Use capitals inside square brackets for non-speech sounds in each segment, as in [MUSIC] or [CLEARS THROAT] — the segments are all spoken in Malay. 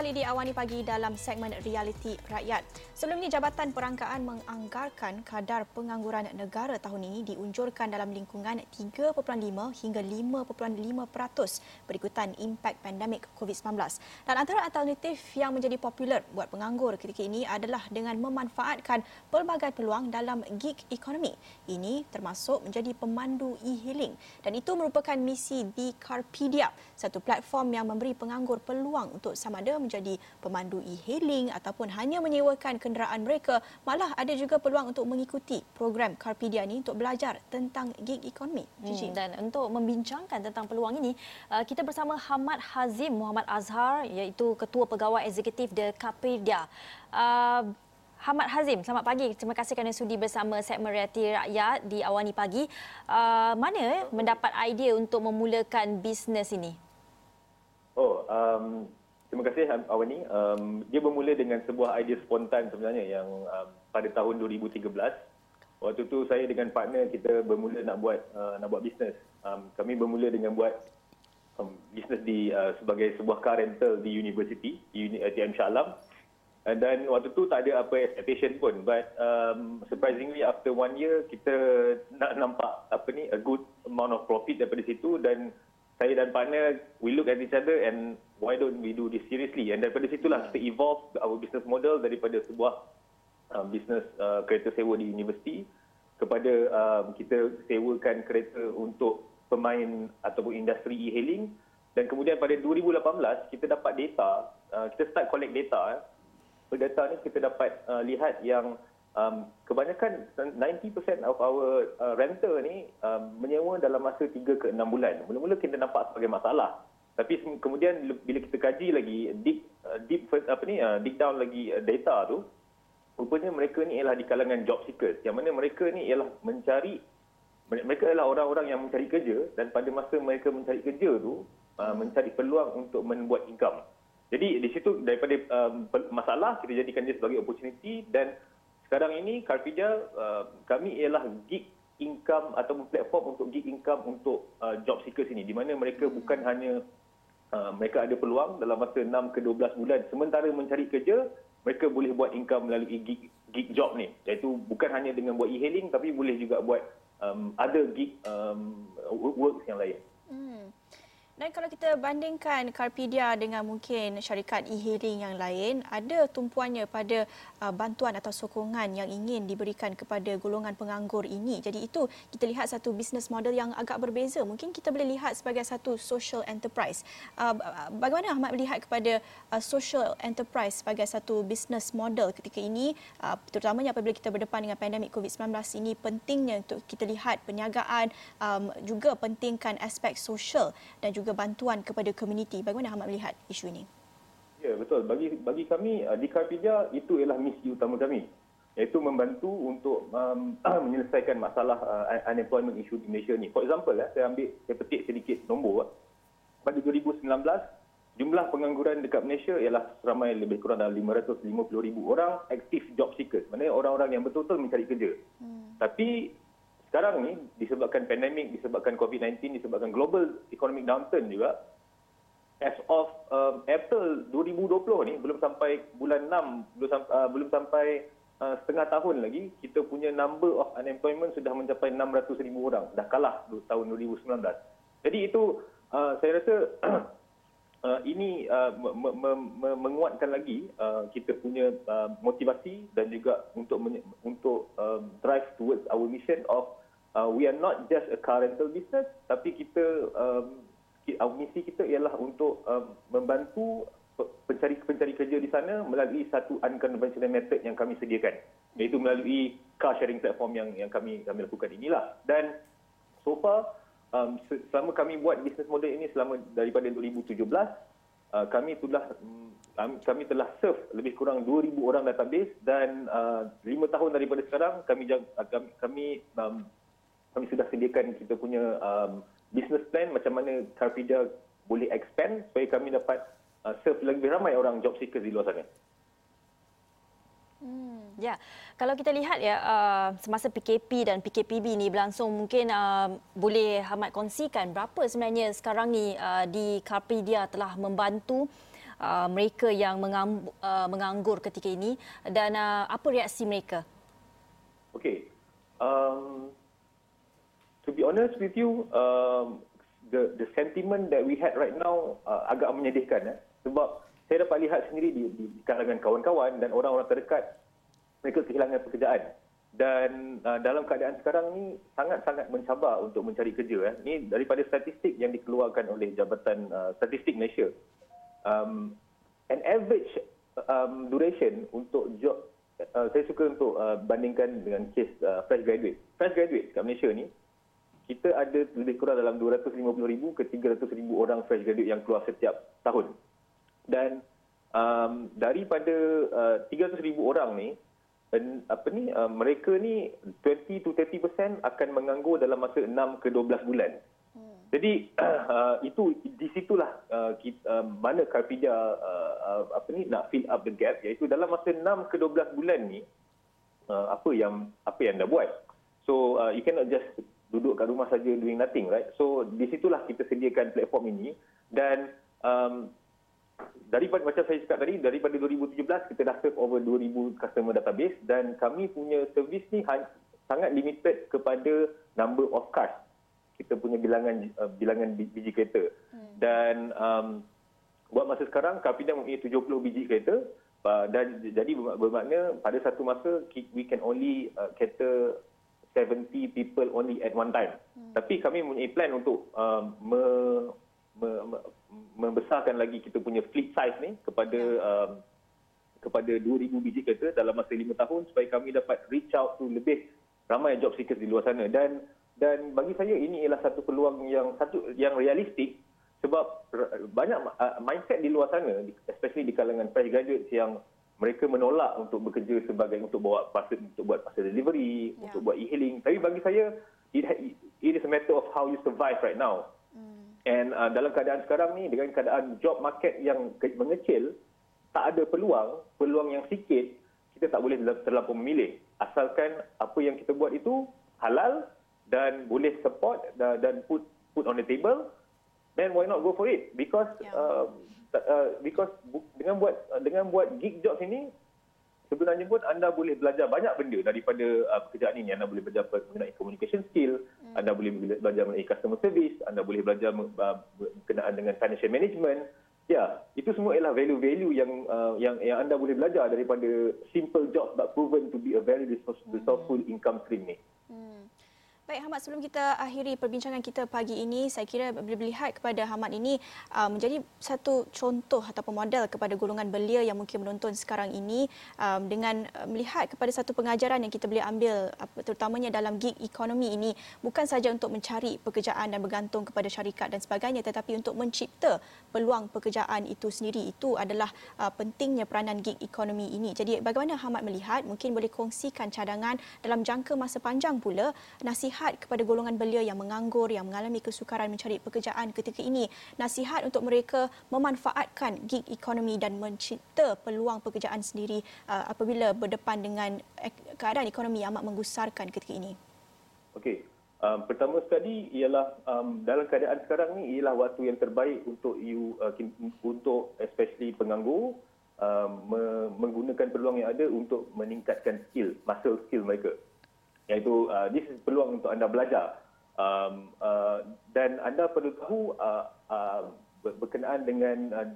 kembali di Awani Pagi dalam segmen Realiti Rakyat. Sebelum ini, Jabatan Perangkaan menganggarkan kadar pengangguran negara tahun ini diunjurkan dalam lingkungan 3.5 hingga 5.5% berikutan impak pandemik COVID-19. Dan antara alternatif yang menjadi popular buat penganggur ketika ini adalah dengan memanfaatkan pelbagai peluang dalam gig ekonomi. Ini termasuk menjadi pemandu e-hailing dan itu merupakan misi di Carpedia, satu platform yang memberi penganggur peluang untuk sama ada menjadi pemandu e-hailing ataupun hanya menyewakan kenderaan mereka malah ada juga peluang untuk mengikuti program Carpedia ini untuk belajar tentang gig ekonomi. Hmm, dan untuk membincangkan tentang peluang ini uh, kita bersama Hamad Hazim Muhammad Azhar iaitu Ketua Pegawai Eksekutif The Carpedia. Uh, Hamad Hazim, selamat pagi. Terima kasih kerana sudi bersama segmen Realiti Rakyat di Awani Pagi. Uh, mana mendapat idea untuk memulakan bisnes ini? Oh, um, Terima kasih Awani. Um, dia bermula dengan sebuah idea spontan sebenarnya yang um, pada tahun 2013. Waktu tu saya dengan partner kita bermula nak buat uh, nak buat bisnes. Um, kami bermula dengan buat um, bisnes di uh, sebagai sebuah car rental di university di UTM Shah Alam. Dan waktu tu tak ada apa expectation pun. But um, surprisingly after one year kita nak nampak apa ni a good amount of profit daripada situ dan saya dan partner we look at each other and why don't we do this seriously? And daripada situlah kita evolve our business model daripada sebuah uh, business uh, kereta sewa di universiti kepada uh, kita sewakan kereta untuk pemain ataupun industri e-hailing. Dan kemudian pada 2018 kita dapat data uh, kita start collect data. Data ni kita dapat uh, lihat yang um, kebanyakan 90% of our uh, renter ni um, menyewa dalam masa 3 ke 6 bulan. Mula-mula kita nampak sebagai masalah. Tapi kemudian bila kita kaji lagi deep uh, deep apa ni uh, deep down lagi uh, data tu rupanya mereka ni ialah di kalangan job seekers yang mana mereka ni ialah mencari mereka adalah orang-orang yang mencari kerja dan pada masa mereka mencari kerja tu uh, mencari peluang untuk membuat income. Jadi di situ daripada um, masalah kita jadikan dia sebagai opportunity dan sekarang ini Carpedia uh, kami ialah gig income ataupun platform untuk gig income untuk uh, job seekers ini. Di mana mereka bukan hanya uh, mereka ada peluang dalam masa 6 ke 12 bulan sementara mencari kerja mereka boleh buat income melalui gig gig job ni. Iaitu bukan hanya dengan buat e-hailing tapi boleh juga buat um, other gig um, works yang lain. Dan kalau kita bandingkan Carpedia dengan mungkin syarikat e-hailing yang lain, ada tumpuannya pada uh, bantuan atau sokongan yang ingin diberikan kepada golongan penganggur ini. Jadi itu kita lihat satu business model yang agak berbeza. Mungkin kita boleh lihat sebagai satu social enterprise. Uh, bagaimana Ahmad melihat kepada uh, social enterprise sebagai satu business model ketika ini, uh, terutamanya apabila kita berdepan dengan pandemik COVID-19 ini, pentingnya untuk kita lihat perniagaan, um, juga pentingkan aspek social dan juga juga bantuan kepada komuniti. Bagaimana Ahmad melihat isu ini? Ya, betul. Bagi bagi kami uh, di Karpija itu ialah misi utama kami iaitu membantu untuk um, [CLEARS THROAT] menyelesaikan masalah uh, unemployment issue di Malaysia ni. For example, eh, saya ambil saya petik sedikit nombor. Pada 2019, jumlah pengangguran dekat Malaysia ialah ramai lebih kurang dalam 550 ribu orang aktif job seekers. Maksudnya orang-orang yang betul-betul mencari kerja. Hmm. Tapi sekarang ni disebabkan pandemik, disebabkan COVID-19, disebabkan global economic downturn juga, as of um, April 2020 ni belum sampai bulan 6, belum sampai, uh, belum sampai uh, setengah tahun lagi, kita punya number of unemployment sudah mencapai 600 ribu orang. Dah kalah tahun 2019. Jadi itu uh, saya rasa [CLEARS THROAT] uh, ini uh, me- me- me- menguatkan lagi uh, kita punya uh, motivasi dan juga untuk untuk um, drive towards our mission of uh, we are not just a car rental business tapi kita um, misi kita ialah untuk um, membantu pencari pencari kerja di sana melalui satu unconventional method yang kami sediakan. Iaitu melalui car sharing platform yang yang kami kami lakukan inilah. Dan so far um, selama kami buat business model ini selama daripada 2017 uh, kami telah um, kami telah serve lebih kurang 2000 orang database dan uh, 5 tahun daripada sekarang kami kami, kami um, kami sudah sediakan kita punya um, business plan macam mana Carpedia boleh expand supaya kami dapat uh, serve lebih ramai orang job seekers di luar sana. Hmm, ya, kalau kita lihat ya uh, semasa PKP dan PKPB ni berlangsung mungkin uh, boleh Hamad kongsikan berapa sebenarnya sekarang ni uh, di Carpedia telah membantu uh, mereka yang menganggur, uh, menganggur ketika ini dan uh, apa reaksi mereka? Okay. Um, to be honest with you, um, the the sentiment that we had right now uh, agak menyedihkan. Eh? Sebab saya dapat lihat sendiri di, di, kalangan kawan-kawan dan orang-orang terdekat, mereka kehilangan pekerjaan. Dan uh, dalam keadaan sekarang ni sangat-sangat mencabar untuk mencari kerja. Eh. Ini daripada statistik yang dikeluarkan oleh Jabatan uh, Statistik Malaysia. Um, an average um, duration untuk job, uh, saya suka untuk uh, bandingkan dengan kes uh, fresh graduate. Fresh graduate kat Malaysia ni, kita ada lebih kurang dalam 250,000 ke 300,000 orang fresh graduate yang keluar setiap tahun dan um, daripada uh, 300 ribu orang ni dan apa ni uh, mereka ni 20 to 30% akan menganggur dalam masa 6 ke 12 bulan. Hmm. Jadi [CLEARS THROAT] uh, itu di situlah uh, kita, uh, mana Carpedia uh, uh, apa ni nak fill up the gap iaitu dalam masa 6 ke 12 bulan ni uh, apa yang apa yang dah buat. So uh, you cannot just duduk kat rumah saja doing nothing right. So di situlah kita sediakan platform ini. Dan um, daripada macam saya cakap tadi daripada 2017 kita dah serve over 2000 customer database. Dan kami punya servis ni sangat limited kepada number of cars. Kita punya bilangan uh, bilangan biji kereta. Hmm. dan um, buat masa sekarang Kapida mempunyai 70 biji kereta. Uh, dan jadi bermakna pada satu masa we can only uh, cater 70 people only at one time. Hmm. Tapi kami mempunyai plan untuk uh, me, me, me, membesarkan lagi kita punya fleet size ni kepada ya. um, kepada 2000 biji kereta dalam masa 5 tahun supaya kami dapat reach out to lebih ramai job seekers di luar sana dan dan bagi saya ini ialah satu peluang yang satu yang realistik sebab banyak uh, mindset di luar sana especially di kalangan fresh graduates yang mereka menolak untuk bekerja sebagai untuk bawa pasal untuk buat pasal delivery yeah. untuk buat e-hailing tapi bagi saya it, it is a matter of how you survive right now And uh, dalam keadaan sekarang ni dengan keadaan job market yang mengecil, tak ada peluang, peluang yang sikit, kita tak boleh terlampau memilih. Asalkan apa yang kita buat itu halal dan boleh support dan, dan put put on the table, then why not go for it? Because yeah. uh, uh, because dengan buat dengan buat gig job ini sebenarnya pun anda boleh belajar banyak benda daripada uh, pekerjaan ini. Anda boleh belajar mengenai communication skill, hmm. anda boleh belajar mengenai customer service, anda boleh belajar uh, berkenaan dengan financial management. Ya, itu semua ialah value-value yang uh, yang yang anda boleh belajar daripada simple job but proven to be a very resourceful hmm. income stream ni. Baik Ahmad, sebelum kita akhiri perbincangan kita pagi ini, saya kira boleh melihat kepada Ahmad ini uh, menjadi satu contoh ataupun model kepada golongan belia yang mungkin menonton sekarang ini um, dengan uh, melihat kepada satu pengajaran yang kita boleh ambil terutamanya dalam gig ekonomi ini bukan saja untuk mencari pekerjaan dan bergantung kepada syarikat dan sebagainya tetapi untuk mencipta peluang pekerjaan itu sendiri. Itu adalah uh, pentingnya peranan gig ekonomi ini. Jadi bagaimana Ahmad melihat mungkin boleh kongsikan cadangan dalam jangka masa panjang pula nasihat nasihat kepada golongan belia yang menganggur, yang mengalami kesukaran mencari pekerjaan ketika ini. Nasihat untuk mereka memanfaatkan gig ekonomi dan mencipta peluang pekerjaan sendiri uh, apabila berdepan dengan keadaan ekonomi yang amat menggusarkan ketika ini. Okey. Um, pertama sekali ialah um, dalam keadaan sekarang ni ialah waktu yang terbaik untuk you uh, untuk especially penganggur um, menggunakan peluang yang ada untuk meningkatkan skill, muscle skill mereka iaitu uh, this is peluang untuk anda belajar um, uh, dan anda perlu tahu uh, uh, berkenaan dengan uh,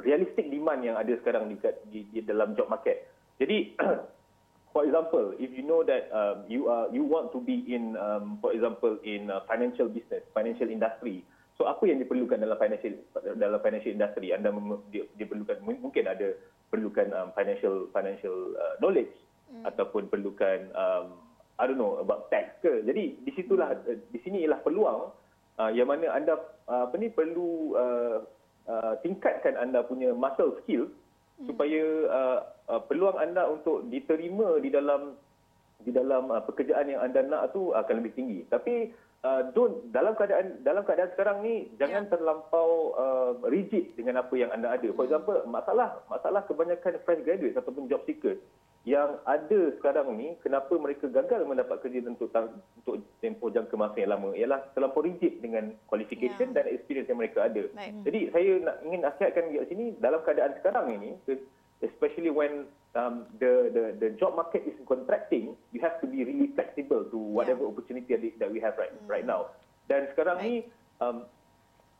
realistic demand yang ada sekarang di, di, di dalam job market. Jadi [CLEARS THROAT] for example, if you know that um, you are you want to be in um, for example in uh, financial business, financial industry. So apa yang diperlukan dalam financial dalam financial industry? Anda diperlukan mungkin ada perlukan um, financial financial uh, knowledge hmm. ataupun perlukan um, I don't know about tax ke. Jadi di situlah hmm. di sini ialah peluang uh, yang mana anda uh, apa ni perlu uh, uh, tingkatkan anda punya muscle skill hmm. supaya uh, uh, peluang anda untuk diterima di dalam di dalam uh, pekerjaan yang anda nak tu akan lebih tinggi. Tapi uh, don't dalam keadaan dalam keadaan sekarang ni jangan yeah. terlampau uh, rigid dengan apa yang anda ada. For hmm. example, masalah masalah kebanyakan fresh graduate ataupun job seekers yang ada sekarang ni kenapa mereka gagal mendapat kerja untuk untuk tempoh jangka masa yang lama ialah terlampau rigid dengan qualification yeah. dan experience yang mereka ada. Baik. Jadi saya nak ingin nasihatkan kat sini dalam keadaan sekarang ini, especially when um, the the the job market is contracting, you have to be really flexible to whatever yeah. opportunity that we have right mm. right now. Dan sekarang Baik. ni um,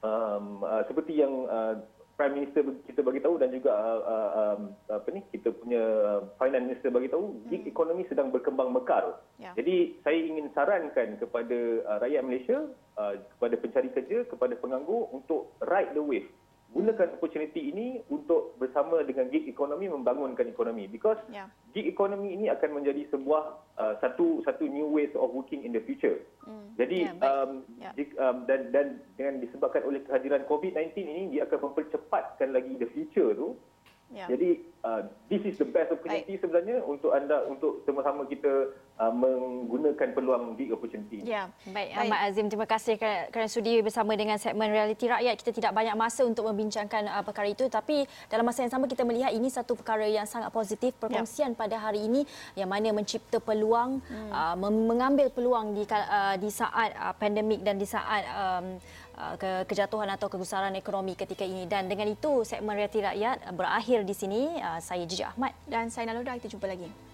um, uh, seperti yang uh, Prime Minister kita bagi tahu dan juga uh, uh, um, apa ni kita punya uh, Finance Minister bagi tahu hmm. gig ekonomi sedang berkembang mekar. Ya. Jadi saya ingin sarankan kepada uh, rakyat Malaysia, uh, kepada pencari kerja, kepada penganggur untuk ride the wave gunakan opportunity ini untuk bersama dengan gig ekonomi membangunkan ekonomi because yeah. gig ekonomi ini akan menjadi sebuah uh, satu satu new ways of working in the future. Mm. Jadi yeah, um, yeah. Gig, um, dan dan dengan disebabkan oleh kehadiran COVID-19 ini dia akan mempercepatkan lagi the future tu Yeah. Jadi uh, this is the best opportunity Baik. sebenarnya untuk anda untuk sama-sama kita uh, menggunakan peluang big opportunity. Ya, baik. Ahmad Azim terima kasih kerana sudi bersama dengan segmen realiti rakyat. Kita tidak banyak masa untuk membincangkan uh, perkara itu tapi dalam masa yang sama kita melihat ini satu perkara yang sangat positif perkongsian yeah. pada hari ini yang mana mencipta peluang hmm. uh, mengambil peluang di uh, di saat uh, pandemik dan di saat um, ke kejatuhan atau kegusaran ekonomi ketika ini. Dan dengan itu segmen realiti rakyat berakhir di sini. Uh, saya Jiji Ahmad. Dan saya Naluda kita jumpa lagi